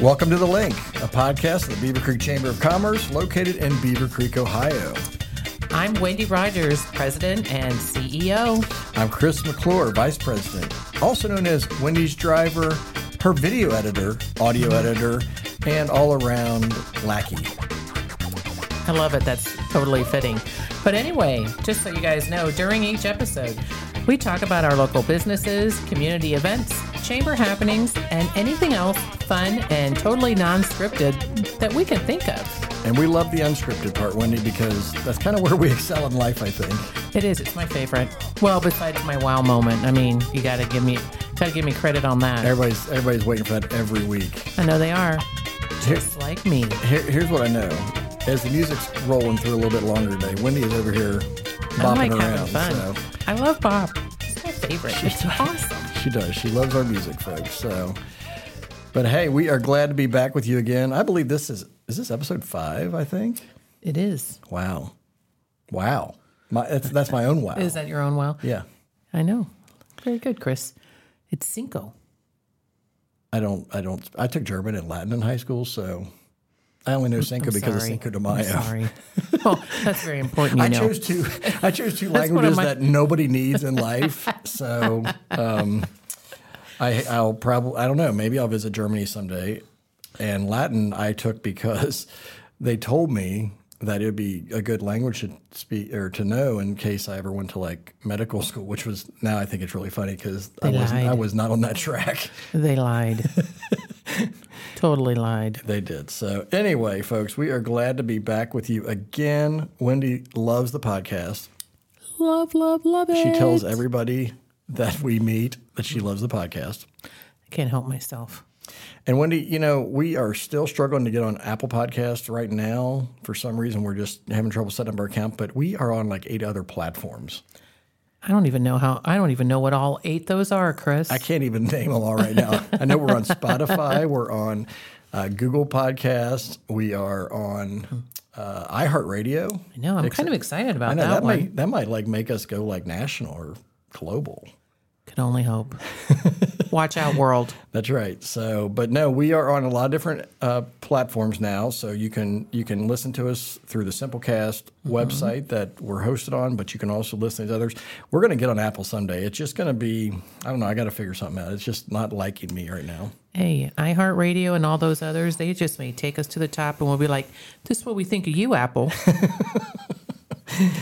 Welcome to The Link, a podcast of the Beavercreek Chamber of Commerce located in Beavercreek, Ohio. I'm Wendy Rodgers, President and CEO. I'm Chris McClure, Vice President, also known as Wendy's driver, her video editor, audio editor, and all around lackey. I love it. That's totally fitting. But anyway, just so you guys know, during each episode, we talk about our local businesses, community events, chamber happenings, and anything else fun and totally non scripted that we can think of. And we love the unscripted part, Wendy, because that's kind of where we excel in life, I think. It is. It's my favorite. Well, besides my wow moment. I mean, you got to give me got to give me credit on that. Everybody's everybody's waiting for that every week. I know they are. Just like me. Here, here's what I know. As the music's rolling through a little bit longer today, Wendy is over here bopping I like around. having fun. So I love Bob. It's my favorite. It's awesome. She does. She loves our music, folks. So, but hey, we are glad to be back with you again. I believe this is is this episode five. I think. It is. Wow, wow. My that's that's my own wow. Is that your own wow? Yeah. I know. Very good, Chris. It's Cinco. I don't. I don't. I took German and Latin in high school, so I only know Cinco I'm because of sorry. Cinco de I'm Mayo. sorry. well, that's very important. You I know. chose two. I chose two of languages my- that nobody needs in life. So, um, I I'll probably I don't know. Maybe I'll visit Germany someday. And Latin I took because they told me that it would be a good language to speak or to know in case I ever went to like medical school. Which was now I think it's really funny because I was I was not on that track. They lied. totally lied. They did. So anyway, folks, we are glad to be back with you again. Wendy loves the podcast. Love, love, love it. She tells everybody that we meet that she loves the podcast. I can't help myself. And Wendy, you know, we are still struggling to get on Apple Podcasts right now. For some reason, we're just having trouble setting up our account, but we are on like eight other platforms. I don't even know how. I don't even know what all eight those are, Chris. I can't even name them all right now. I know we're on Spotify, we're on uh, Google Podcasts, we are on uh, iHeartRadio. I know. I'm kind of excited about know that, that, one. might that might like make us go like national or global. Can only hope. Watch out, world. That's right. So, but no, we are on a lot of different uh, platforms now. So you can you can listen to us through the Simplecast website that we're hosted on, but you can also listen to others. We're going to get on Apple someday. It's just going to be I don't know. I got to figure something out. It's just not liking me right now. Hey, iHeartRadio and all those others, they just may take us to the top and we'll be like, this is what we think of you, Apple.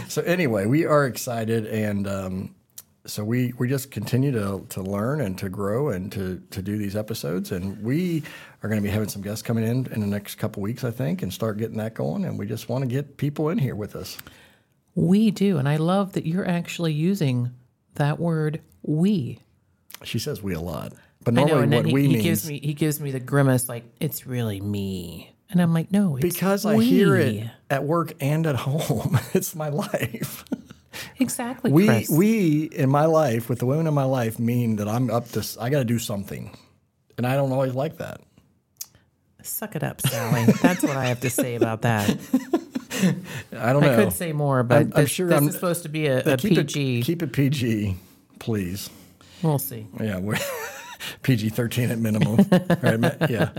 So anyway, we are excited and. Um, so we, we just continue to, to learn and to grow and to, to do these episodes and we are going to be having some guests coming in in the next couple weeks I think and start getting that going and we just want to get people in here with us. we do. And I love that you're actually using that word we. She says we a lot, but I normally know, and what he, we he means gives me he gives me the grimace like it's really me, and I'm like, no, it's because I hear it at work and at home. it's my life. exactly. We Chris. we in my life with the women in my life mean that I'm up to. I got to do something, and I don't always like that. suck it up, Sally. That's what I have to say about that. I don't know. I could say more, but I'm- I'm sure this I'm- is supposed to be a, a keep PG. it keep it PG, please. we'll see. Yeah, we're PG thirteen at minimum. right? Yeah.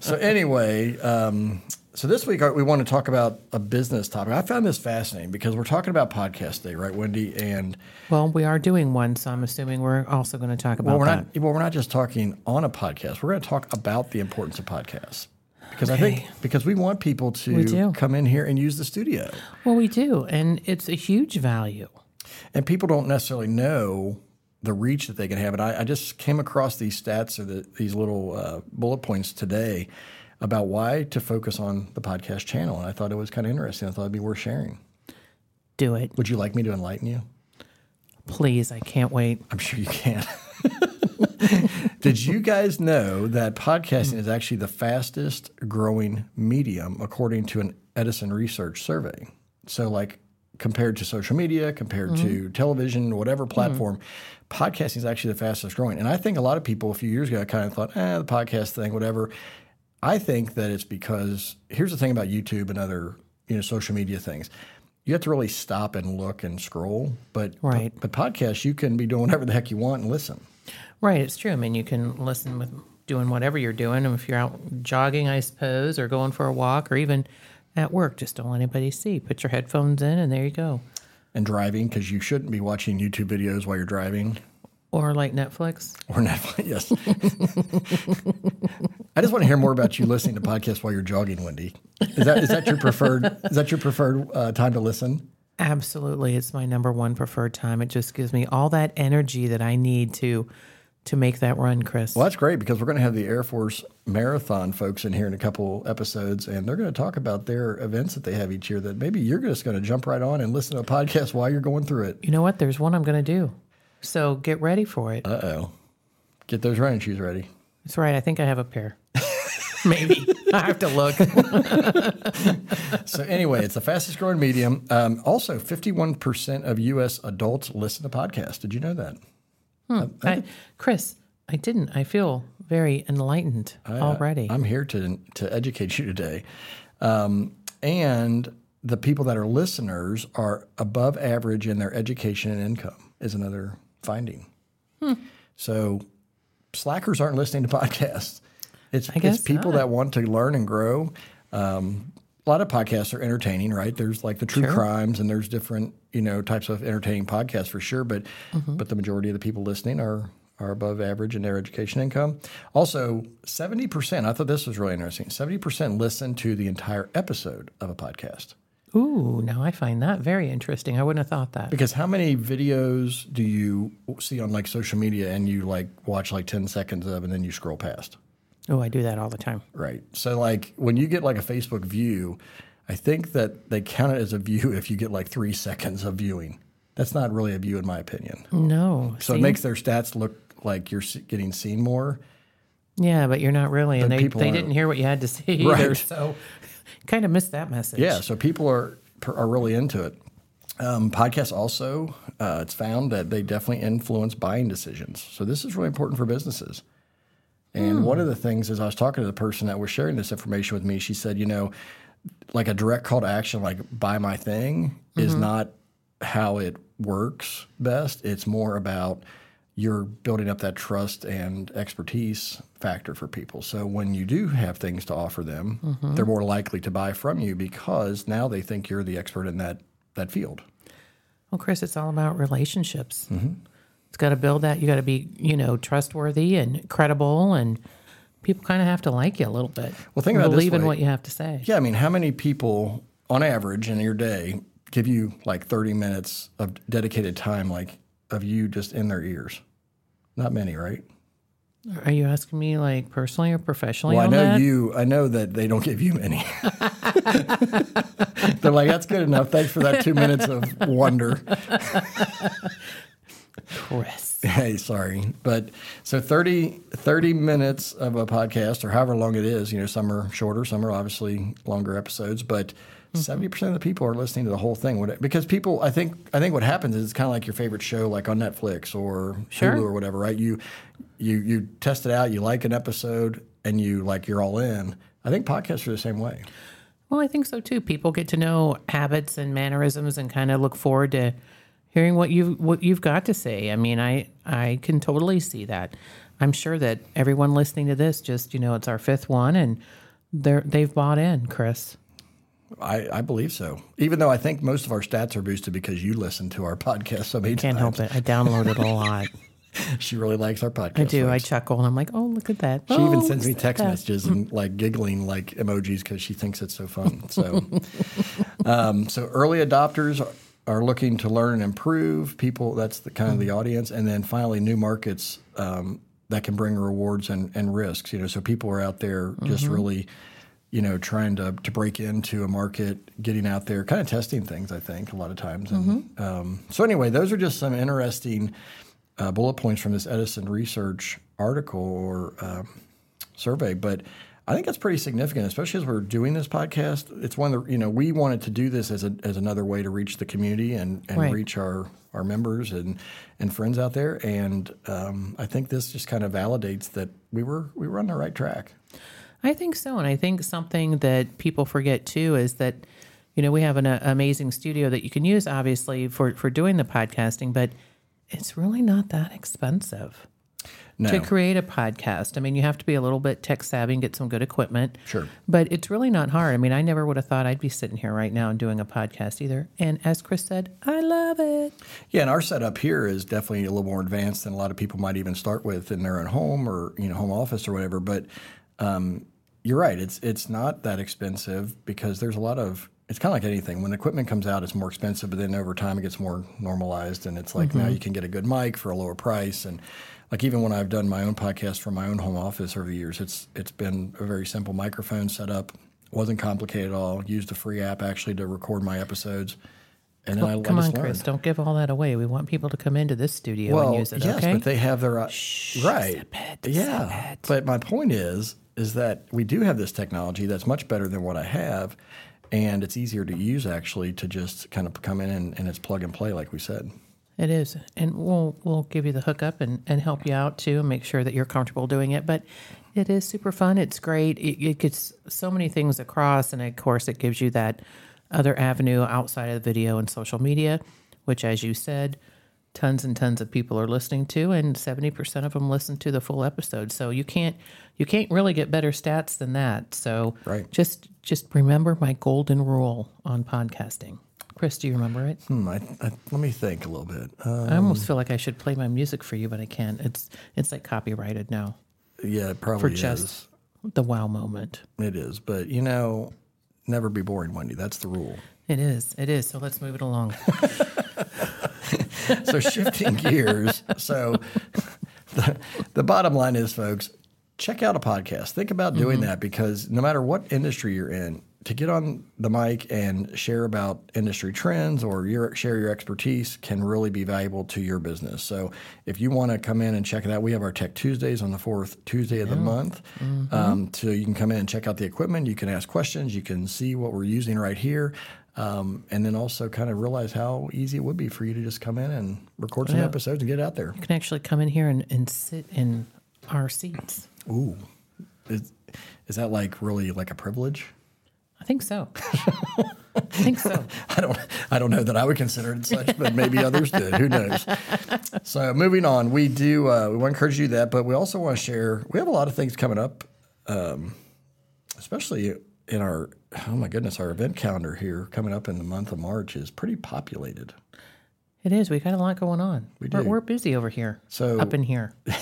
So anyway, um, so this week we want to talk about a business topic. I found this fascinating because we're talking about podcast day, right, Wendy? And Well, we are doing one, so I'm assuming we're also going to talk about well, we're that. not well, we're not just talking on a podcast. We're going to talk about the importance of podcasts because I think because we want people to come in here and use the studio, Well, we do, and it's a huge value. and people don't necessarily know the reach that they can have. And I, I just came across these stats or the, these little uh, bullet points today about why to focus on the podcast channel, and I thought it was kind of interesting. I thought it'd be worth sharing. Do it, Would you like me to enlighten you? please. I can't wait. I'm sure you can. Did you guys know that podcasting is actually the fastest growing medium according to an Edison Research survey? So, like compared to social media, compared to television, whatever platform, podcasting is actually the fastest growing. And I think a lot of people a few years ago kind of thought, eh, the podcast thing, whatever. I think that it's because here's the thing about YouTube and other you know social media things. You have to really stop and look and scroll, but uh, Right. but, but podcasts you can be doing whatever the heck you want and listen. Right, it's true. I mean, you can listen with doing whatever you're doing. And if you're out jogging, I suppose, or going for a walk, or even at work, just don't let anybody see. Put your headphones in, and there you go. And driving, because you shouldn't be watching YouTube videos while you're driving Or like Netflix. or Netflix. Yes. I just want to hear more about you listening to podcasts while you're jogging, Wendy. Is that is that your preferred is that your preferred uh, time to listen? Absolutely, it's my number one preferred time. It just gives me all that energy that I need to to make that run, Chris. Well, that's great because we're going to have the Air Force Marathon folks in here in a couple episodes, and they're going to talk about their events that they have each year. That maybe you're just going to jump right on and listen to a podcast while you're going through it. You know what? There's one I'm going to do. So get ready for it. Uh oh, get those running shoes ready. That's right. I think I have a pair. Maybe I have to look. So anyway, it's the fastest growing medium. Um, also, 51% of U.S. adults listen to podcasts. Did you know that? I, Chris, I didn't. I feel very enlightened already. I'm here to to educate you today. Um, and the people that are listeners are above average in their education and income is another finding. So slackers aren't listening to podcasts. It's guess it's people not. that want to learn and grow. Um, a lot of podcasts are entertaining, right? There's like the true crimes, and there's different you know types of entertaining podcasts for sure. But Mm-hmm. but the majority of the people listening are are above average in their education income. Also, seventy percent. I thought this was really interesting. Seventy percent listen to the entire episode of a podcast. Ooh, now I find that very interesting. I wouldn't have thought that. Because how many videos do you see on like social media and you like watch like 10 seconds of and then you scroll past? Oh, I do that all the time. Right. So like when you get like a Facebook view, I think that they count it as a view if you get like three seconds of viewing. That's not really a view in my opinion. No. So see? it makes their stats look like you're getting seen more. yeah, but you're not really, and they, they didn't hear what you had to say either. Right. So kind of missed that message. Yeah. So people are are really into it. Um, podcasts also, uh, it's found that they definitely influence buying decisions. So this is really important for businesses. And one of hmm. the things is I was talking to the person that was sharing this information with me. She said, you know, like a direct call to action, like buy my thing, is mm-hmm. not how it works best. It's more about you're building up that trust and expertise factor for people. So when you do have things to offer them, mm-hmm. they're more likely to buy from you because now they think you're the expert in that that field. Well, Chris, it's all about relationships. Mm-hmm. It's got to build that. You got to be, you know, trustworthy and credible, and people kind of have to like you a little bit. Well, think about believe in what you have to say. Yeah, I mean, how many people on average in your day give you like 30 minutes of dedicated time, like of you just in their ears? Not many, right? Are you asking me like personally or professionally? Well, I know that? you. I know that they don't give you many. They're like, that's good enough. Thanks for that two minutes of wonder. Chris. Hey, sorry. But so 30, 30 minutes of a podcast or however long it is, you know, some are shorter, some are obviously longer episodes, but Mm-hmm. 70 percent of the people are listening to the whole thing. Because people, I think, I think what happens is it's kind of like your favorite show, like on Netflix or Sure. Hulu or whatever, right? You, you, you test it out, you like an episode, and you like you're all in. I think podcasts are the same way. Well, I think so too. People get to know habits and mannerisms and kind of look forward to hearing what you what you've got to say. I mean, I I can totally see that. I'm sure that everyone listening to this just, you know, it's our fifth one and they're they've bought in, Chris. I, I believe so. Even though I think most of our stats are boosted because you listen to our podcast so many times. Can't times. help it. I download it a lot. She really likes our podcast. I do. I chuckle and I'm like, oh, look at that. She oh, even sends me text that. messages and like giggling like emojis because she thinks it's so fun. So, um, so early adopters are, looking to learn and improve. People, that's the kind of the audience, and then finally new markets um, that can bring rewards and, and risks. You know, so people are out there just really, you know, trying to to break into a market, getting out there, kind of testing things. I think a lot of times. And um, so anyway, those are just some interesting uh, bullet points from this Edison Research article or um, survey, but I think that's pretty significant, especially as we're doing this podcast. It's one of the, you know we wanted to do this as a, as another way to reach the community and, and Right. reach our our members and and friends out there. And um, I think this just kind of validates that we were we were on the right track. I think so. And I think something that people forget too is that, you know, we have an uh, amazing studio that you can use, obviously, for, for doing the podcasting, but it's really not that expensive. No. to create a podcast. I mean, you have to be a little bit tech savvy and get some good equipment. Sure. But it's really not hard. I mean, I never would have thought I'd be sitting here right now and doing a podcast either. And as Chris said, I love it. Yeah, and our setup here is definitely a little more advanced than a lot of people might even start with in their own home or you know home office or whatever. But um, you're right; it's it's not that expensive because there's a lot of it's kind of like anything. When equipment comes out, it's more expensive, but then over time it gets more normalized, and it's like now you can get a good mic for a lower price. And like even when I've done my own podcast from my own home office over the years, it's it's been a very simple microphone setup. wasn't complicated at all. Used a free app actually to record my episodes. And then I, I Come on, learned. Chris, don't give all that away. We want people to come into this studio Well, and use it, yes, okay? but they have their uh, right. zip it, yeah, but my point is, is that we do have this technology that's much better than what I have, and it's easier to use actually to just kind of come in and, and it's plug and play, like we said. It is, and we'll we'll give you the hookup and, and help you out too, and make sure that you're comfortable doing it. But it is super fun. It's great. It, it gets so many things across, and of course, it gives you that other avenue outside of the video and social media, which, as you said, tons and tons of people are listening to, and seventy percent of them listen to the full episode. So you can't you can't really get better stats than that. So Right. just just remember my golden rule on podcasting. Chris, do you remember it? Hmm, I, I, let me think a little bit. Uh, I almost feel like I should play my music for you, but I can't. It's it's like copyrighted now yeah, it for probably just is. the wow moment. It is, but you know, never be boring, Wendy. That's the rule. It is. It is. So let's move it along. so shifting gears. So the, the bottom line is, folks, check out a podcast. Think about doing that because no matter what industry you're in, to get on the mic and share about industry trends or your, share your expertise can really be valuable to your business. So if you want to come in and check it out, we have our Tech Tuesdays on the fourth Tuesday of the month. Um, so you can come in and check out the equipment. You can ask questions. You can see what we're using right here. Um, and then also kind of realize how easy it would be for you to just come in and record some episodes and get out there. You can actually come in here and, and sit in our seats. Ooh, is, is that like really like a privilege? I think so. I think so. I don't, I don't know that I would consider it such, but maybe others did. Who knows? So moving on, we do. Uh, we want to encourage you that, but we also want to share. We have a lot of things coming up, um, especially in our. Oh my goodness, our event calendar here coming up in the month of March is pretty populated. It is. We got a lot going on. We do. We're, we're busy over here. So- up in here.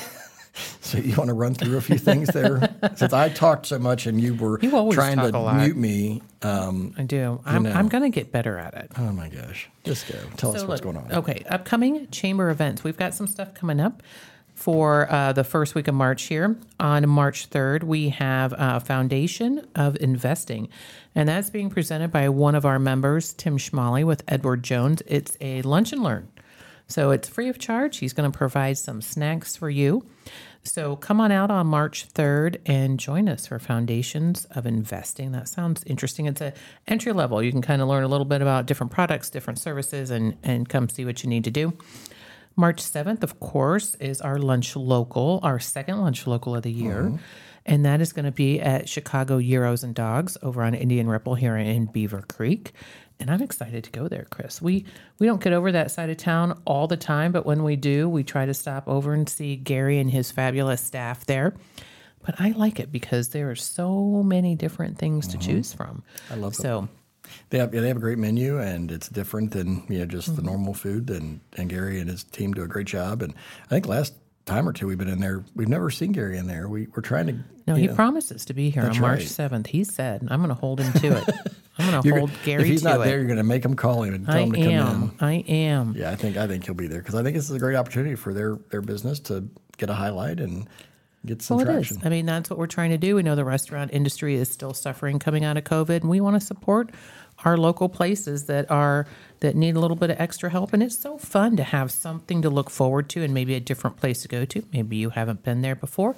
So you want to run through a few things there? Since I talked so much and you were You always trying talk to a lot. mute me. Um, I do. I'm, know. I'm going to get better at it. oh my gosh, just go. Tell us what's look, going on. Okay, upcoming chamber events. We've got some stuff coming up for uh, the first week of March here. On March 3rd, we have uh, Foundation of Investing, and that's being presented by one of our members, Tim Schmalley, with Edward Jones. It's a lunch and learn. So it's free of charge. He's going to provide some snacks for you. So come on out on March 3rd and join us for Foundations of Investing. That sounds interesting. It's a entry level. You can kind of learn a little bit about different products, different services, and, and come see what you need to do. March 7th, of course, is our lunch local, our second lunch local of the year. Mm-hmm. And that is going to be at Chicago Gyros and Dogs over on Indian Ripple here in Beavercreek. And I'm excited to go there, Chris. We we don't get over that side of town all the time, but when we do, we try to stop over and see Gary and his fabulous staff there. But I like it because there are so many different things to choose from. I love that. so They have, yeah, they have a great menu, and it's different than you know just Mm-hmm. the normal food. And and Gary and his team do a great job. And I think last time or two we've been in there, we've never seen Gary in there. We we're trying to. no, he know, promises to be here on That's March right. 7th. He said, I'm going to hold him to it. I'm going to hold Gary if he's not it. there, you're going to make him call him and tell I him to come am. in. I am. Yeah, I think I think he'll be there because I think this is a great opportunity for their their business to get a highlight and get some Well, it traction. is. I mean, that's what we're trying to do. We know the restaurant industry is still suffering coming out of COVID, and we want to support our local places that are that need a little bit of extra help. And it's so fun to have something to look forward to, and maybe a different place to go to. Maybe you haven't been there before.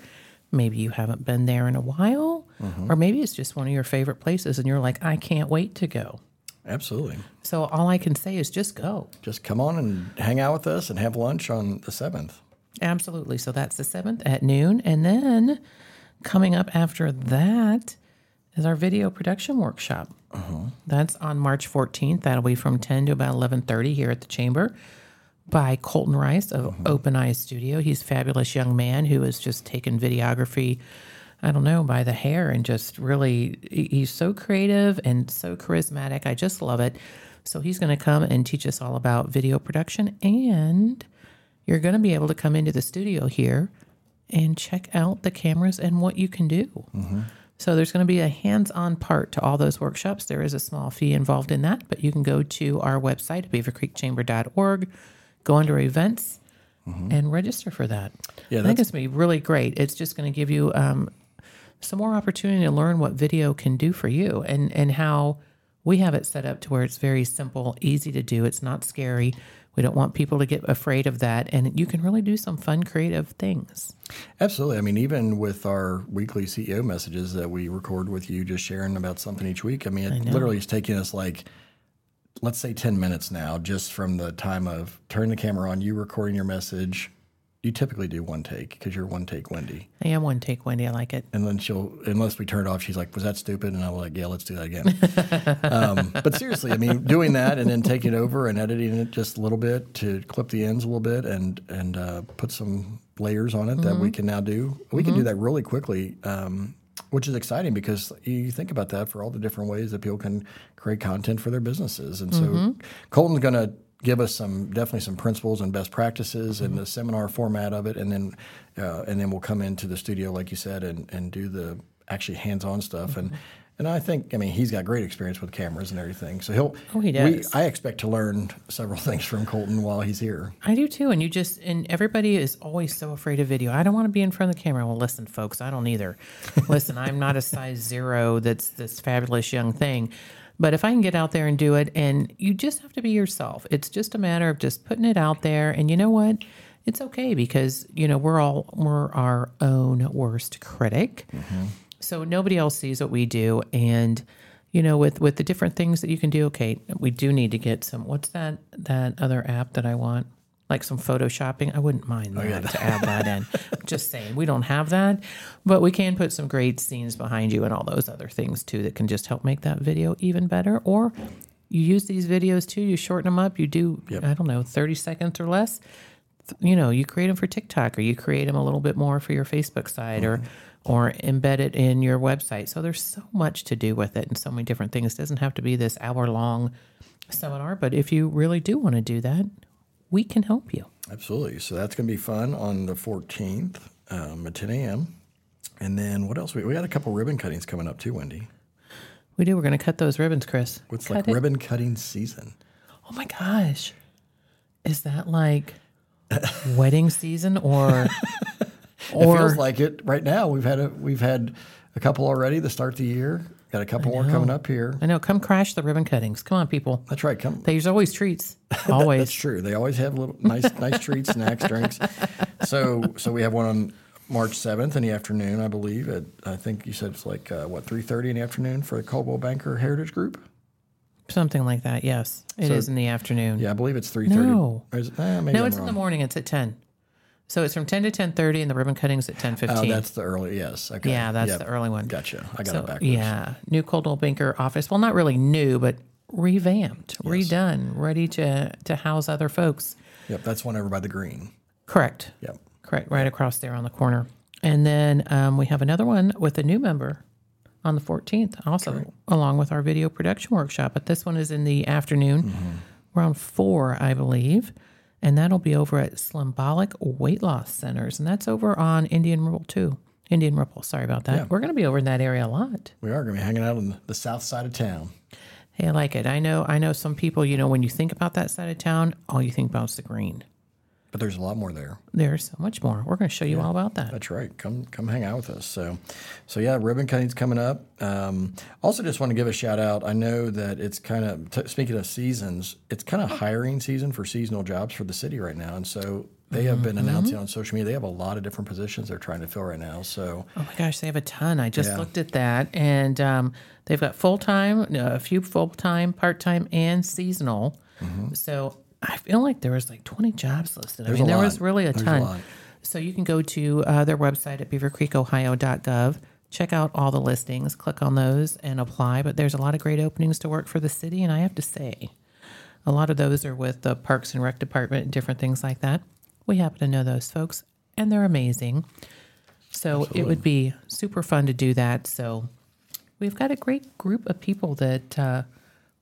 Maybe you haven't been there in a while, Mm-hmm. or maybe it's just one of your favorite places, and you're like, I can't wait to go. Absolutely. So all I can say is just go. Just come on and hang out with us and have lunch on the seventh. Absolutely. So that's the 7th at noon. And then coming up after that is our video production workshop. That's on March 14th. That'll be from 10 to about 11:30 here at the chamber. By Colton Rice of mm-hmm. Open Eyes Studio. He's a fabulous young man who has just taken videography, I don't know, by the hair and just really, he's so creative and so charismatic. I just love it. So he's going to come and teach us all about video production. And you're going to be able to come into the studio here and check out the cameras and what you can do. Mm-hmm. So there's going to be a hands-on part to all those workshops. There is a small fee involved in that, but you can go to our website, beavercreekchamber.org, go under events, and register for that. Yeah, I think it's going to be really great. It's just going to give you um, some more opportunity to learn what video can do for you and and how we have it set up to where it's very simple, easy to do. It's not scary. We don't want people to get afraid of that, and you can really do some fun, creative things. Absolutely. I mean, even with our weekly CEO messages that we record with you, just sharing about something each week. I mean, it literally is taking us like, let's say 10 minutes now, just from the time of turning the camera on, you recording your message. You typically do one take because you're one take Wendy. I am one take, Wendy. I like it. And then she'll, unless we turn it off, she's like, was that stupid? And I'm like, yeah, let's do that again. um, but seriously, I mean, doing that and then taking it over and editing it just a little bit to clip the ends a little bit and, and uh, put some layers on it that we can now do. We can do that really quickly. Um, which is exciting because you think about that for all the different ways that people can create content for their businesses. And so mm-hmm. Colton's going to give us some definitely some principles and best practices in the mm-hmm. seminar format of it, and then uh, and then we'll come into the studio like you said and and do the actually hands-on stuff and. Mm-hmm. And I think, I mean, he's got great experience with cameras and everything. So he'll. Oh, he We, does. I expect to learn several things from Colton while he's here. I do too. And you just, and everybody is always so afraid of video. I don't want to be in front of the camera. Well, listen, folks, I don't either. listen, I'm not a size zero that's this fabulous young thing. But if I can get out there and do it, and you just have to be yourself, it's just a matter of just putting it out there. And you know what? It's okay because, you know, we're all, we're our own worst critic. Mm-hmm. So nobody else sees what we do. And, you know, with with the different things that you can do, okay, we do need to get some what's that that other app that I want? Like some photoshopping. I wouldn't mind oh, that to add that in. Just saying, we don't have that, but we can put some great scenes behind you and all those other things too that can just help make that video even better. Or you use these videos too, you shorten them up, you do I don't know, 30 seconds or less you know, you create them for TikTok or you create them a little bit more for your Facebook side or mm-hmm. Or embed it in your website. So there's so much to do with it and so many different things. It doesn't have to be this hour long seminar, but if you really do want to do that, we can help you. Absolutely. So that's going to be fun on the 14th um, at 10 a.m. And then what else? We, we got a couple ribbon cuttings coming up too, Wendy. We do. We're going to cut those ribbons, Chris. It's Cut like it. ribbon cutting season. Oh my gosh. Is that like wedding season or It feels like it right now. We've had a we've had a couple already to start the year. Got a couple more coming up here. I know, come crash the ribbon cuttings. Come on, people. That's right. Come. There's always treats. Always. That's true. They always have little nice nice treats, snacks, drinks. So so we have one on March seventh in the afternoon, I believe. At I think you said it's like uh, what three thirty in the afternoon for the Coldwell Banker Heritage Group. Something like that. Yes, it is So- in the afternoon. Yeah, I believe it's three thirty. No. Is eh, No, it's in the morning. It's at ten. So it's from ten to ten thirty, and the ribbon cutting's at ten Oh, fifteen. that's the early. Yes. Okay. yeah, that's Yep. the early one. Gotcha. I got So it backwards. yeah, new Coldwell Banker office. Well, not really new, but revamped, redone, ready to to house other folks. Yep. That's one over by the green. Correct. Yep. Correct. Right across there on the corner. And then um, we have another one with a new member on the 14th, also along with our video production workshop. But this one is in the afternoon, Mm-hmm. around four, I believe. And that'll be over at Slimbolic Weight Loss Centers. And that's over on Indian Ripple, too. Indian Ripple. Sorry about that. We're going to be over in that area a lot. We are going to be hanging out on the south side of town. Hey, I like it. I know. I know some people. You know, when you think about that side of town, all you think about is the green. But there's a lot more there. There's so much more. We're going to show you all about that. That's right. Come come hang out with us. So, so yeah, ribbon cutting's coming up. Um, also, just want to give a shout out. I know that it's kind of t- speaking of seasons, it's kind of hiring season for seasonal jobs for the city right now, and so they have been announcing on social media they have a lot of different positions they're trying to fill right now. So, Oh my gosh, they have a ton. I just Yeah. looked at that, and um, they've got full time, a few full time, part time, and seasonal. So I feel like there was like twenty jobs listed. I Mm-hmm. Mean, a there lot. was really a There's a ton. lot. So you can go to uh, their website at beavercreekohio.gov, check out all the listings, click on those, and apply. But there's a lot of great openings to work for the city, and I have to say. A lot of those are with the Parks and Rec Department and different things like that. We happen to know those folks, and they're amazing. So it would be super fun to do that. So we've got a great group of people that uh,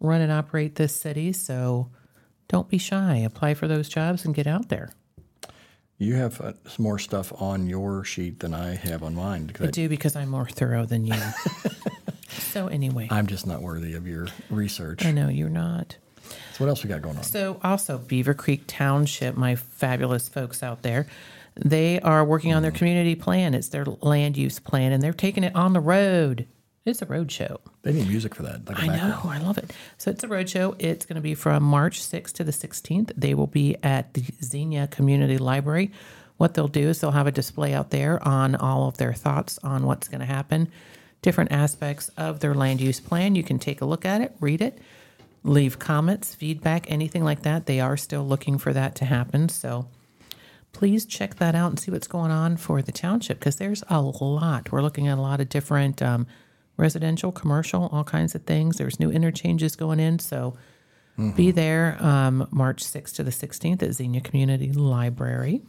run and operate this city. So don't be shy. Apply for those jobs and get out there. You have uh, some more stuff on your sheet than I have on mine. I do because I'm more thorough than you. so anyway, I'm just not worthy of your research. I know you're not. So what else we got going on? So also Beavercreek Township, my fabulous folks out there, they are working on their community plan. It's their land use plan, and they're taking it on the road. It's a road show. They need music for that. Like I know, I love it. So it's a road show. It's going to be from March 6th to the 16th. They will be at the Xenia Community Library. What they'll do is they'll have a display out there on all of their thoughts on what's going to happen, different aspects of their land use plan. You can take a look at it, read it, leave comments, feedback, anything like that. They are still looking for that to happen. So please check that out and see what's going on for the township because there's a lot. We're looking at a lot of different um, residential, commercial, all kinds of things. There's new interchanges going in. So be there um, March 6th to the 16th at Xenia Community Library.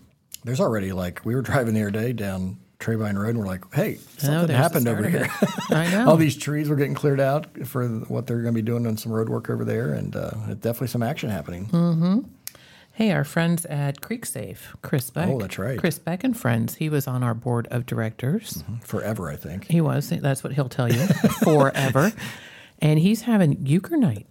There's already like we were driving the other day down Trebein Road, and we're like, "Hey, something there's the happened over here." I know. All these trees were getting cleared out for what they're going to be doing on some road work over there, and uh, definitely some action happening. Hmm. Hey, our friends at CreekSafe, Chris oh, Beck. Oh, that's right. Chris Beck and friends. He was on our board of directors. Mm-hmm. Forever, I think. He was. That's what he'll tell you forever. And he's having Euchre Night.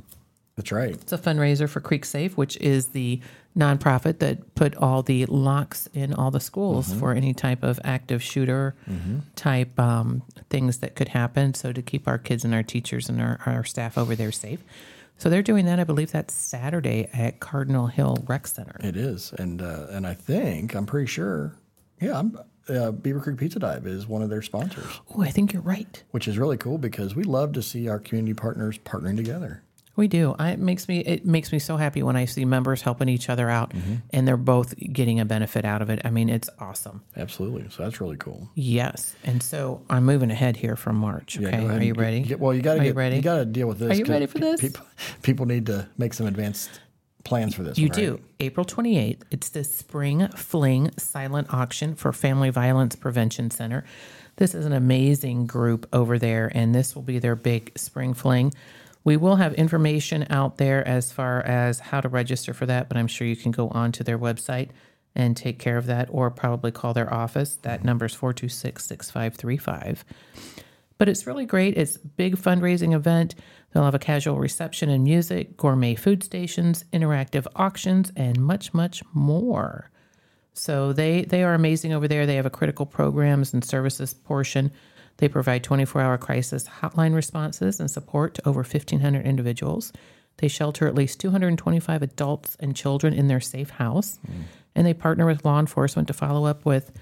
That's right. It's a fundraiser for Creek Safe, which is the nonprofit that put all the locks in all the schools mm-hmm. for any type of active shooter mm-hmm. type um, things that could happen. So to keep our kids and our teachers and our, our staff over there safe. So they're doing that. I believe that's Saturday at Cardinal Hill Rec Center. It is, and uh, and I think I'm pretty sure. Yeah, I'm, uh, Beavercreek Pizza Dive is one of their sponsors, Oh, I think you're right. which is really cool because we love to see our community partners partnering together. We do. I, it makes me it makes me so happy when I see members helping each other out, mm-hmm. and they're both getting a benefit out of it. I mean, it's awesome. Absolutely, so that's really cool. Yes, and so I'm moving ahead here from March. Okay, go ahead are you ready? Get, well, you got to get ready? You got to deal with this. Are you ready for this? People, people need to make some advanced plans for this. You one, right? do. April 28th, it's the Spring Fling Silent Auction for Family Violence Prevention Center. This is an amazing group over there, and this will be their big Spring Fling. We will have information out there as far as how to register for that, but I'm sure you can go on to their website and take care of that or probably call their office. That number is 426 6535. But it's really great. It's a big fundraising event. They'll have a casual reception and music, gourmet food stations, interactive auctions, and much, much more. So they they are amazing over there. They have a critical programs and services portion. They provide 24-hour crisis hotline responses and support to over 1,500 individuals. They shelter at least 225 adults and children in their safe house, hmm. and they partner with law enforcement to follow up with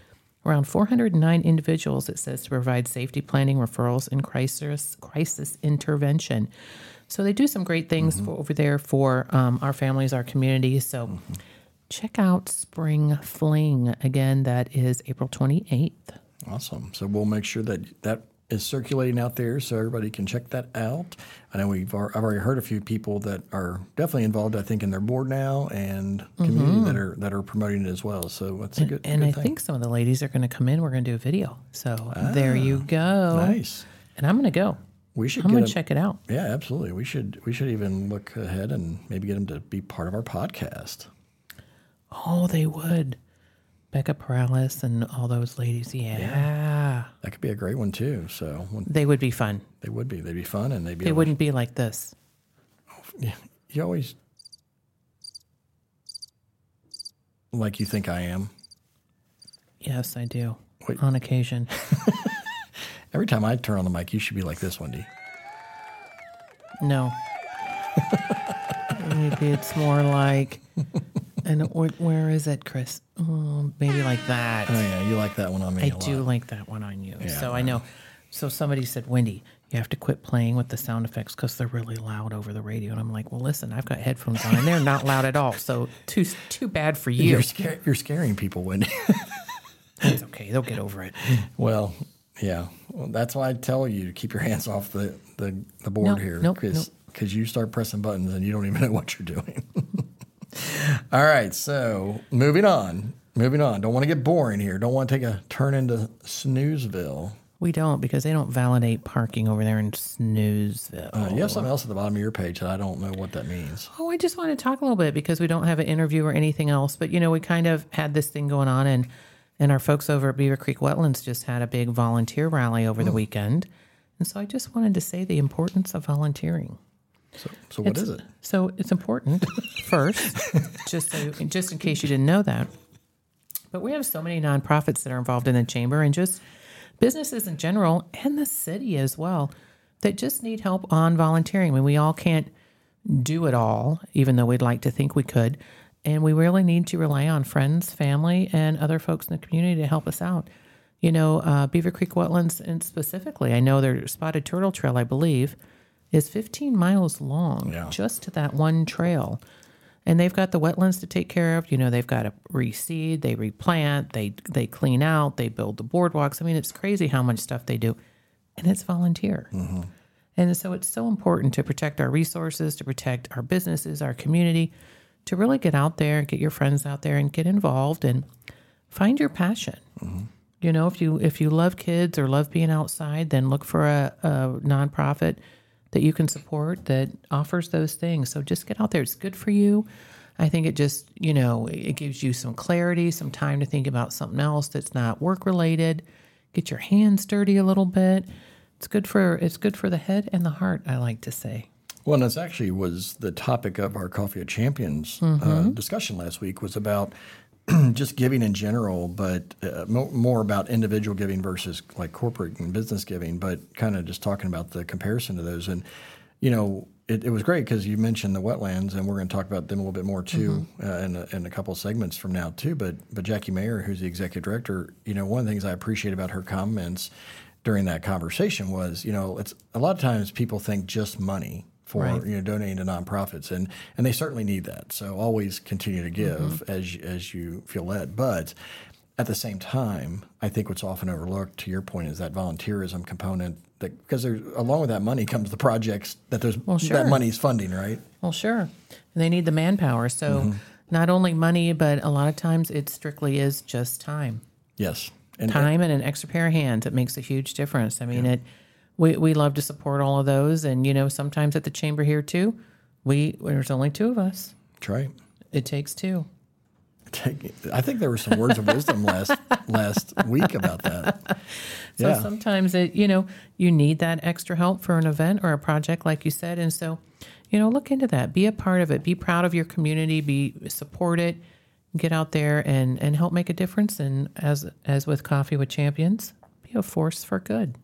around 409 individuals. It says to provide safety planning, referrals, and crisis crisis intervention. So they do some great things mm-hmm. for, over there for um, our families, our community. So mm-hmm. check out Spring Fling again. That is April 28th. Awesome. So we'll make sure that that is circulating out there so everybody can check that out. I know we've I've already heard a few people that are definitely involved. I think in their board now and community that are that are promoting it as well. So that's a good. Mm-hmm. And good I thing. think some of the ladies are going to come in. We're going to do a video. So there you go. nice. And I'm going to go. We should I'm get going them- to check it out. Yeah, absolutely. We should we should even look ahead and maybe get them to be part of our podcast. Oh, they would. Becca Perales and all those ladies. Yeah. yeah. That could be a great one too. So They would be fun. they would be. They'd be fun and they'd be. They wouldn't be like this. You always like you think I am. Yes, I do. Wait. On occasion. Every time I turn on the mic, you should be like this, Wendy. No. maybe it's more like, and where is it, Chris? Oh, maybe like that. Oh yeah, you like that one on me. I do lot. like that one on you. Yeah, so I know. So somebody said, Wendy, you have to quit playing with the sound effects because they're really loud over the radio. And I'm like, well, listen, I've got headphones on and they're not loud at all. So too too bad for you. You're scar- you're scaring people, Wendy. It's okay. They'll get over it. well, yeah. Well, that's why I tell you to keep your hands off the the, the board No, here, nope, because because you start pressing buttons and you don't even know what you're doing. All right, so moving on. Moving on. Don't want to get boring here. Don't want to take a turn into Snoozeville. We don't because they don't validate parking over there in Snoozeville. Uh, you have something else at the bottom of your page that I don't know what that means. Oh, I just want to talk a little bit because we don't have an interview or anything else. But you know, we kind of had this thing going on, and and our folks over at Beavercreek Wetlands just had a big volunteer rally over the weekend, and so I just wanted to say the importance of volunteering. So, so what is it? So it's important first, just so just in case you didn't know that. But we have so many nonprofits that are involved in the chamber, and just businesses in general, and the city as well, that just need help on volunteering. I mean, we all can't do it all, even though we'd like to think we could, and we really need to rely on friends, family, and other folks in the community to help us out. You know, uh, Beavercreek Wetlands, and specifically, I know their Spotted Turtle Trail, I believe, is 15 miles long Yeah. just to that one trail. And they've got the wetlands to take care of. You know, they've got to reseed, they replant, they they clean out, they build the boardwalks. I mean, it's crazy how much stuff they do, and it's volunteer. Mm-hmm. And so it's so important to protect our resources, to protect our businesses, our community, to really get out there, and get your friends out there, and get involved and find your passion. Mm-hmm. You know, if you if you love kids or love being outside, then look for a, a nonprofit that you can support that offers those things. So just get out there. It's good for you. I think it just, you know, it gives you some clarity, some time to think about something else that's not work related. Get your hands dirty a little bit. It's good for it's good for the head and the heart, I like to say. Well, and this actually was the topic of our Coffee of Champions uh, discussion last week was about just giving in general, but uh, mo- more about individual giving versus like corporate and business giving, but kind of just talking about the comparison to those. And, you know, it, it was great because you mentioned the wetlands, and we're going to talk about them a little bit more too uh, in, a, in a couple of segments from now too. But but Jackie Mayer, who's the executive director, you know, one of the things I appreciate about her comments during that conversation was, you know, it's a lot of times people think just money for Right. you know donating to nonprofits, and and they certainly need that. So always continue to give Mm-hmm. as you- as you feel led, but. At the same time, I think what's often overlooked, to your point, is that volunteerism component. That because there's along with that money comes the projects that there's sure. that money's funding, right? Well, sure. And they need the manpower. So not only money, but a lot of times it strictly is just time. Yes, and time and an extra pair of hands. It makes a huge difference. I mean, it. We we love to support all of those, and you know, sometimes at the chamber here too, we there's only two of us. that's right. It takes two. I think there were some words of wisdom last last week about that. So Yeah. sometimes it, you know, you need that extra help for an event or a project, like you said, and so, you know, look into that. Be a part of it. Be proud of your community. Be support it. Get out there and and help make a difference. And as as with Coffee with Champions, be a force for good.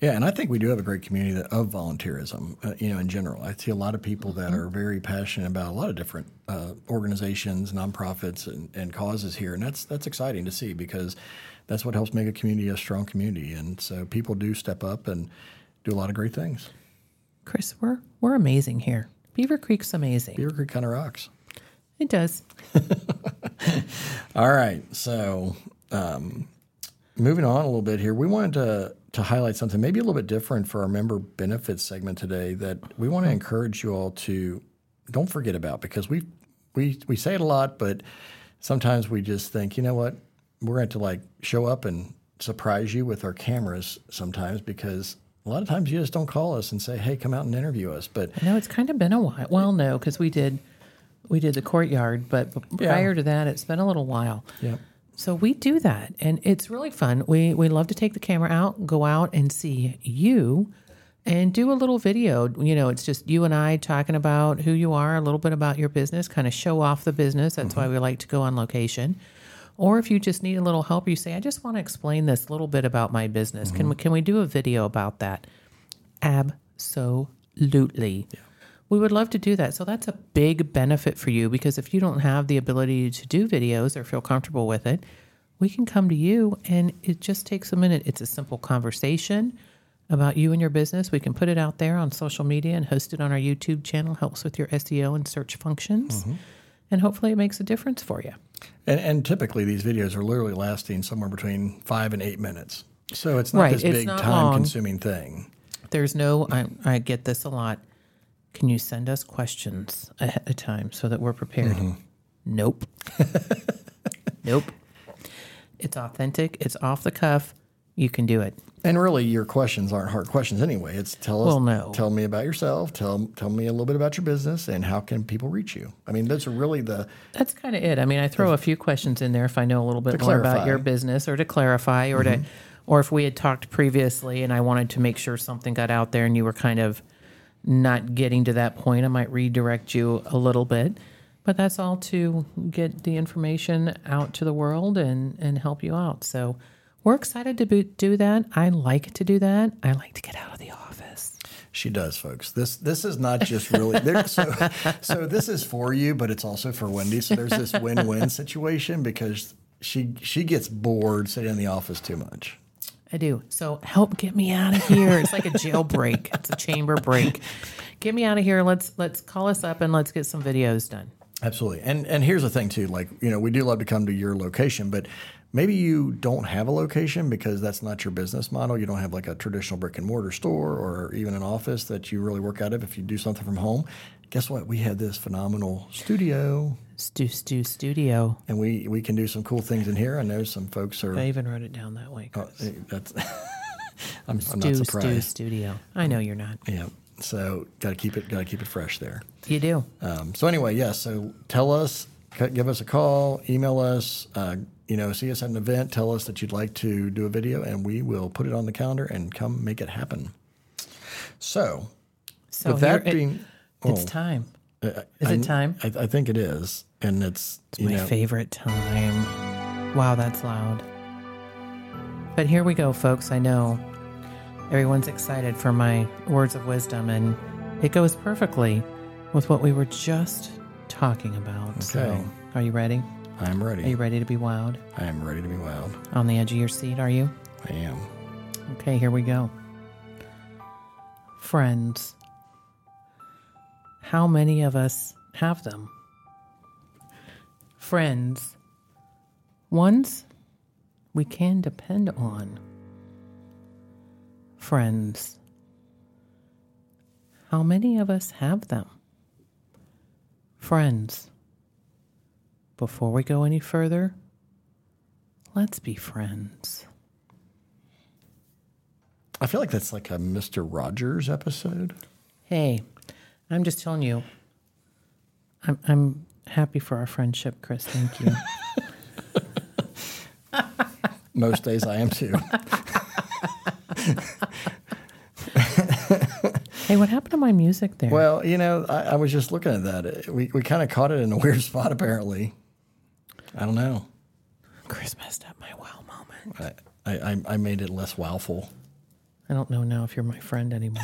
Yeah, and I think we do have a great community that- of volunteerism. Uh, you know, in general, I see a lot of people that are very passionate about a lot of different uh, organizations, nonprofits, and, and causes here, and that's that's exciting to see because that's what helps make a community a strong community. And so people do step up and do a lot of great things. Chris, we're we're amazing here. Beavercreek's amazing. Beavercreek kind of rocks. It does. All right, so um, moving on a little bit here, we wanted to to highlight something maybe a little bit different for our member benefits segment today that we want to mm-hmm. encourage you all to don't forget about because we we we say it a lot, but sometimes we just think, you know what, we're going to like show up and surprise you with our cameras sometimes because a lot of times you just don't call us and say, hey, come out and interview us, but No, it's kind of been a while. Well, no, because we did we did the courtyard, but b- Yeah. prior to that, it's been a little while. yeah. So we do that, and it's really fun. We we love to take the camera out, go out and see you, and do a little video. You know, it's just you and I talking about who you are, a little bit about your business, kind of show off the business. That's why mm-hmm. we like to go on location. Or if you just need a little help, you say, "I just want to explain this little bit about my business. Can mm-hmm. we can we do a video about that?" Absolutely. We would love to do that. So that's a big benefit for you because if you don't have the ability to do videos or feel comfortable with it, we can come to you and it just takes a minute. It's a simple conversation about you and your business. We can put it out there on social media and host it on our YouTube channel. Helps with your SEO and search functions. Mm-hmm. And hopefully it makes a difference for you. And, and typically, these videos are literally lasting somewhere between five and eight minutes. So it's not Right, this it's big time long. consuming thing. There's no, I, I get this a lot. Can you send us questions ahead of time so that we're prepared? Nope. nope. It's authentic, it's off the cuff. You can do it. And really, your questions aren't hard questions anyway. It's tell us, Well, no. tell me about yourself. Tell tell me a little bit about your business and how can people reach you. I mean, those are really the That's kind of it. I mean, I throw a few questions in there if I know a little bit more about clarify. Mm-hmm. your business or to clarify or to or if we had talked previously and I wanted to make sure something got out there and you were kind of not getting to that point, I might redirect you a little bit. But that's all to get the information out to the world and and help you out. So we're excited to do that. I like to do that. I like to get out of the office. She does, folks. This this is not just really there, so. So this is for you, but it's also for Wendy. So there's this win-win situation because she she gets bored sitting in the office too much. I do. So help get me out of here. It's like a jailbreak. it's a chamber break. Get me out of here. Let's let's call us up and let's get some videos done. Absolutely. And and here's the thing too, like, you know, we do love to come to your location, but maybe you don't have a location because that's not your business model. You don't have like a traditional brick and mortar store or even an office that you really work out of if you do something from home. Guess what? We have this phenomenal studio Stu Stu Studio. and we we can do some cool things in here. I know some folks are I even wrote it down that way. uh, that's I'm, I'm Stu not Stu surprised. Studio. I know you're not. Yeah. So got to keep it got to keep it fresh there. You do. Um, so anyway, yes. so tell us, give us a call, email us. Uh, you know, see us at an event. Tell us that you'd like to do a video, and we will put it on the calendar and come make it happen. So, So with that here- it- it's oh, time. uh, Is I- it time? I, I think it is, and it's, you My know, favorite time. Wow, that's loud. But here we go, folks. I know everyone's excited for my words of wisdom, and it goes perfectly with what we were just talking about. So, Okay. are you ready? I'm ready. Are you ready. to be wowed? I am ready to be wild. On the edge of your seat, are you? I am. Okay, here we go. Friends. How many of us have them? Friends. Ones we can depend on. Friends. How many of us have them? Friends. Before we go any further, let's be friends. I feel like that's like a Mister Rogers episode. Hey, I'm just telling you. I'm I'm happy for our friendship, Chris. Thank you. Most days I am too. hey, what happened to my music there? Well, you know, I, I was just looking at that. We we kind of caught it in a weird spot. Apparently, I don't know. Chris messed up my wow moment. I, I, I- I made it less wowful. I don't know now if you're my friend anymore.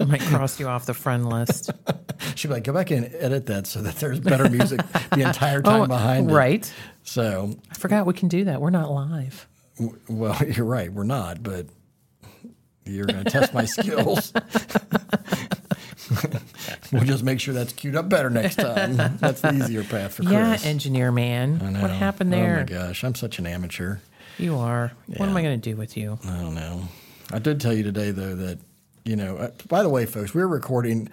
I might cross you off the friend list. She'd be like, go back and edit that so that there's better music the entire time oh, behind it. Oh, right. So, I forgot we can do that. We're not live. w- well, you're right. We're not, but you're going to test my skills. we'll just make sure that's queued up better next time. That's the easier path for Yeah, Chris. engineer man. I know. What happened there? Oh my gosh, I'm such an amateur. you are. What am I going to do with you? I don't know. I did tell you today, though, that, you know, uh, by the way, folks, we're recording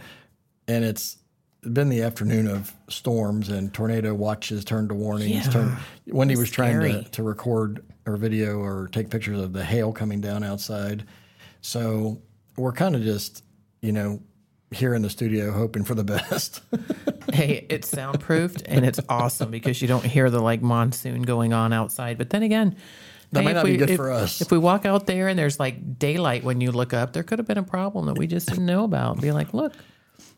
and it's been the afternoon of storms and tornado watches turned to warnings. Yeah. Turned, Wendy was trying to, to record or video or take pictures of the hail coming down outside. So we're kind of just, you know, here in the studio hoping for the best. hey, it's soundproofed and it's awesome because you don't hear the like monsoon going on outside. But then again, That hey, might if not be we- good if- for us. If we walk out there and there's like daylight when you look up, there could have been a problem that we just didn't know about. Be like, look,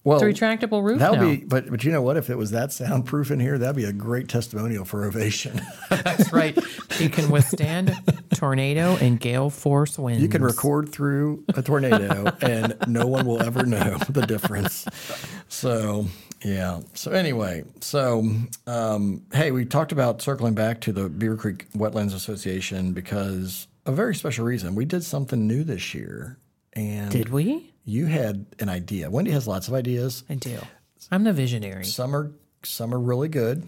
well, it's a retractable roof That would now. be, but but you know what? If it was that soundproof in here, that'd be a great testimonial for Ovation. That's right. You can withstand tornado and gale force winds. You can record through a tornado and no one will ever know the difference. So, yeah. So, anyway, so, um, hey, we talked about circling back to the Beavercreek Wetlands Association because a very special reason. We did something new this year and Did we? you had an idea. Wendy has lots of ideas. I do. I'm the visionary. Some are, some are really good.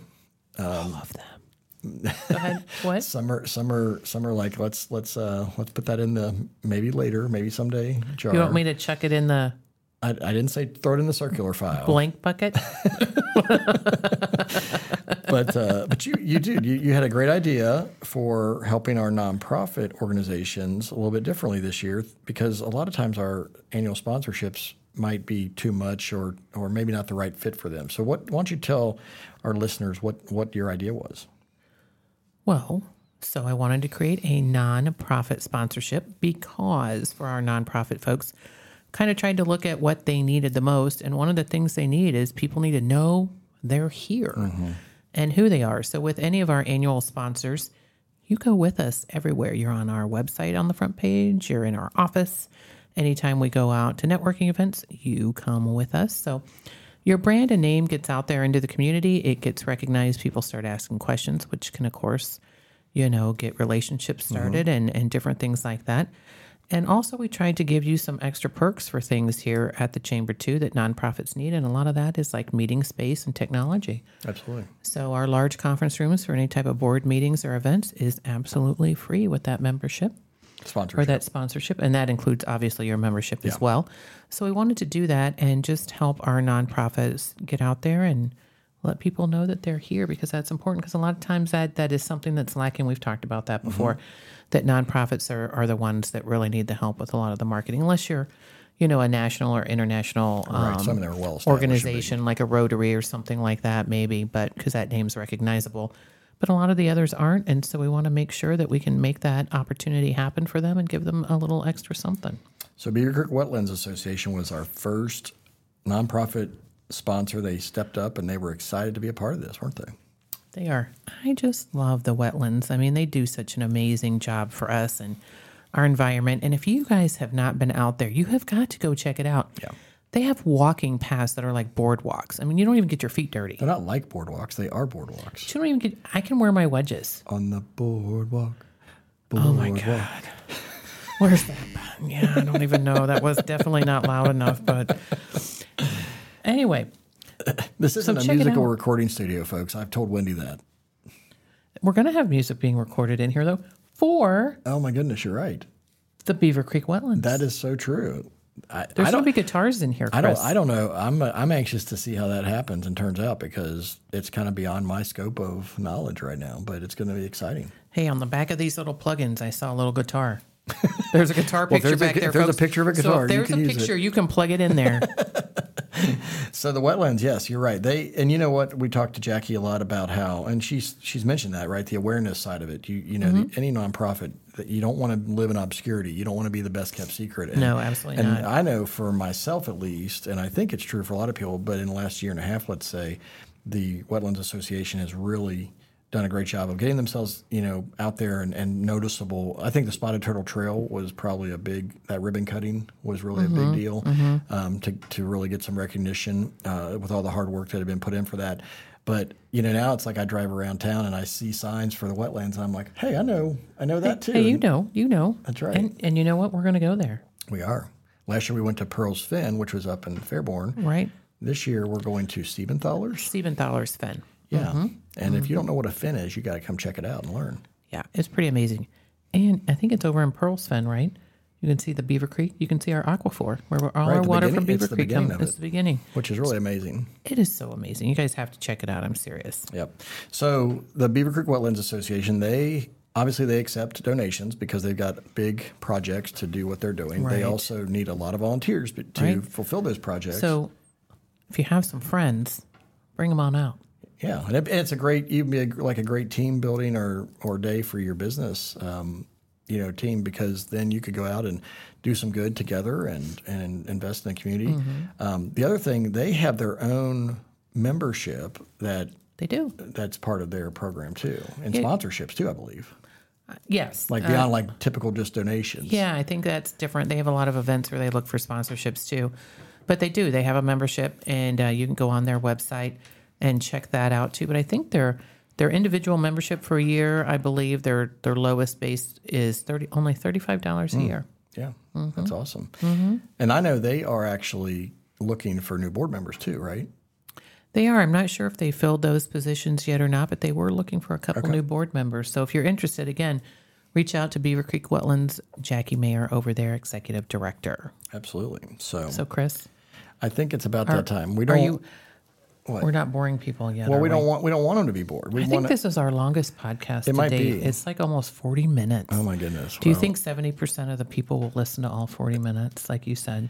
I love them. Go ahead. What? Some are, some are, some are like, let's, let's, uh, let's put that in the maybe later, maybe someday jar. You want me to chuck it in the I, I didn't say throw it in the circular file, Blank bucket. but uh, but you you did you, you had a great idea for helping our nonprofit organizations a little bit differently this year because a lot of times our annual sponsorships might be too much or or maybe not the right fit for them. So what why don't you tell our listeners what what your idea was? Well, so I wanted to create a nonprofit sponsorship because for our nonprofit folks, kind of tried to look at what they needed the most. And one of the things they need is people need to know they're here mm-hmm. and who they are. So with any of our annual sponsors, you go with us everywhere. You're on our website on the front page, you're in our office. Anytime we go out to networking events, you come with us. So your brand and name gets out there into the community, it gets recognized, people start asking questions, which can of course, you know, get relationships mm-hmm. started and, and different things like that. And also, we tried to give you some extra perks for things here at the Chamber too that nonprofits need, and a lot of that is like meeting space and technology. Absolutely. So, our large conference rooms for any type of board meetings or events is absolutely free with that membership or that sponsorship, and that includes obviously your membership as well. So, we wanted to do that and just help our nonprofits get out there and let people know that they're here because that's important. Because a lot of times that that is something that's lacking. We've talked about that before. That nonprofits are, are the ones that really need the help with a lot of the marketing, unless you're, you know, a national or international right. um, Some of well organization like a Rotary or something like that, maybe, but because that name's recognizable. But a lot of the others aren't. And so we want to make sure that we can make that opportunity happen for them and give them a little extra something. So Beavercreek Wetlands Association was our first nonprofit sponsor. They stepped up and they were excited to be a part of this, weren't they? They are. I just love the wetlands. I mean, they do such an amazing job for us and our environment. And if you guys have not been out there, you have got to go check it out. Yeah. They have walking paths that are like boardwalks. I mean, you don't even get your feet dirty. They're not like boardwalks, they are boardwalks. You don't even get. I can wear my wedges. On the boardwalk. Oh my god. Where's that button? Yeah, I don't even know. That was definitely not loud enough. But anyway, This isn't a musical recording studio, folks. I've told Wendy that. we're gonna have music being recorded in here though for Oh my goodness, you're right. the Beavercreek wetlands. That is so true. I, There's I gonna don't. be guitars in here, Chris. I don't. I don't know. I'm. I'm anxious to see how that happens and turns out because it's kind of beyond my scope of knowledge right now. But it's going to be exciting. Hey, on the back of these little plugins, I saw a little guitar. There's a guitar Well, picture there's a- back there. there's a picture of a So guitar, you there's a use it. picture, you can plug it in there. So the wetlands, yes, you're right. They and you know what we talked to Jackie a lot about how, and she's she's mentioned that right, the awareness side of it. You you know, Mm-hmm. the, any nonprofit that you don't want to live in obscurity. You don't want to be the best kept secret. And, No, absolutely and not. I know for myself at least, and I think it's true for a lot of people. But in the last year and a half, let's say, the Wetlands Association has really done a great job of getting themselves, you know, out there and, and noticeable. I think the Spotted Turtle Trail was probably a big that ribbon cutting was really a Mm-hmm. big deal um, to to really get some recognition uh, with all the hard work that had been put in for that. But you know, now it's like I drive around town and I see signs for the wetlands, and I'm like, hey, I know, I know that too. hey, you know, you know. That's right. And, and you know what? We're going to go there, We are. Last year we went to Pearl's Fen, which was up in Fairborn. right? This year we're going to Siebenthaler's. Siebenthaler's Fen. Yeah. Mm-hmm. And if you don't know what a fen is, you got to come check it out and learn. Yeah, it's pretty amazing. And I think it's over in Pearl's Fen, right? You can see the Beaver Creek. You can see our aquifer, where all Right, our water from Beaver Creek comes. It's the beginning. Which is really amazing. It is so amazing. You guys have to check it out. I'm serious. Yep. So the Beavercreek Wetlands Association, they obviously they accept donations because they've got big projects to do what they're doing. They also need a lot of volunteers to Right. fulfill those projects. So if you have some friends, bring them on out. Yeah, and, it, and it's a great, even be a, like a great team building or or day for your business, um, you know, team because then you could go out and do some good together and and invest in the community. Um, the other thing, they have their own membership that They do. that's part of their program too, and Yeah. sponsorships too, I believe. Yes. Like Uh, beyond like typical just donations. Yeah, I think that's different. They have a lot of events where they look for sponsorships too, but they do. They have a membership, and uh, you can go on their website and check that out too. But I think their their individual membership for a year, I believe their their lowest base is thirty only thirty five dollars a year. Yeah, Mm-hmm. that's awesome. And I know they are actually looking for new board members too, right? They are. I'm not sure if they filled those positions yet or not, but they were looking for a couple new board members. So if you're interested, again, reach out to Beavercreek Wetlands, Jackie Mayer over there, executive director. Absolutely. So, So Chris, I think it's about Are- that time. We don't. You? We're not boring people yet. well, are we don't want we don't want them to be bored. We I think this is our longest podcast to might date. be. It's like almost 40 minutes. oh my goodness. Do you think 70% of the people will listen to all 40 minutes, like you said?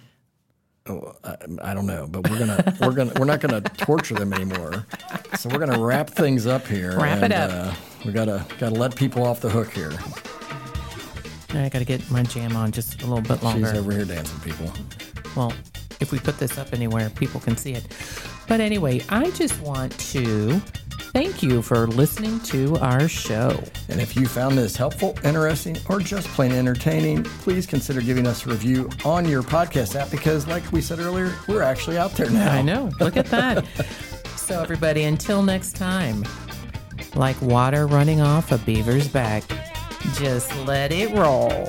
I, I don't know, but we're gonna we're gonna we're not gonna torture them anymore. So we're gonna wrap things up here. Wrap and, it up. Uh, we gotta gotta let people off the hook here. I got to get my jam on just a little bit longer. She's over here dancing, people. Well, if we put this up anywhere, people can see it. But anyway, I just want to thank you for listening to our show. And if you found this helpful, interesting, or just plain entertaining, please consider giving us a review on your podcast app because, like we said earlier, we're actually out there now. I know. Look at that. so, everybody, until next time, like water running off a beaver's back, just let it roll.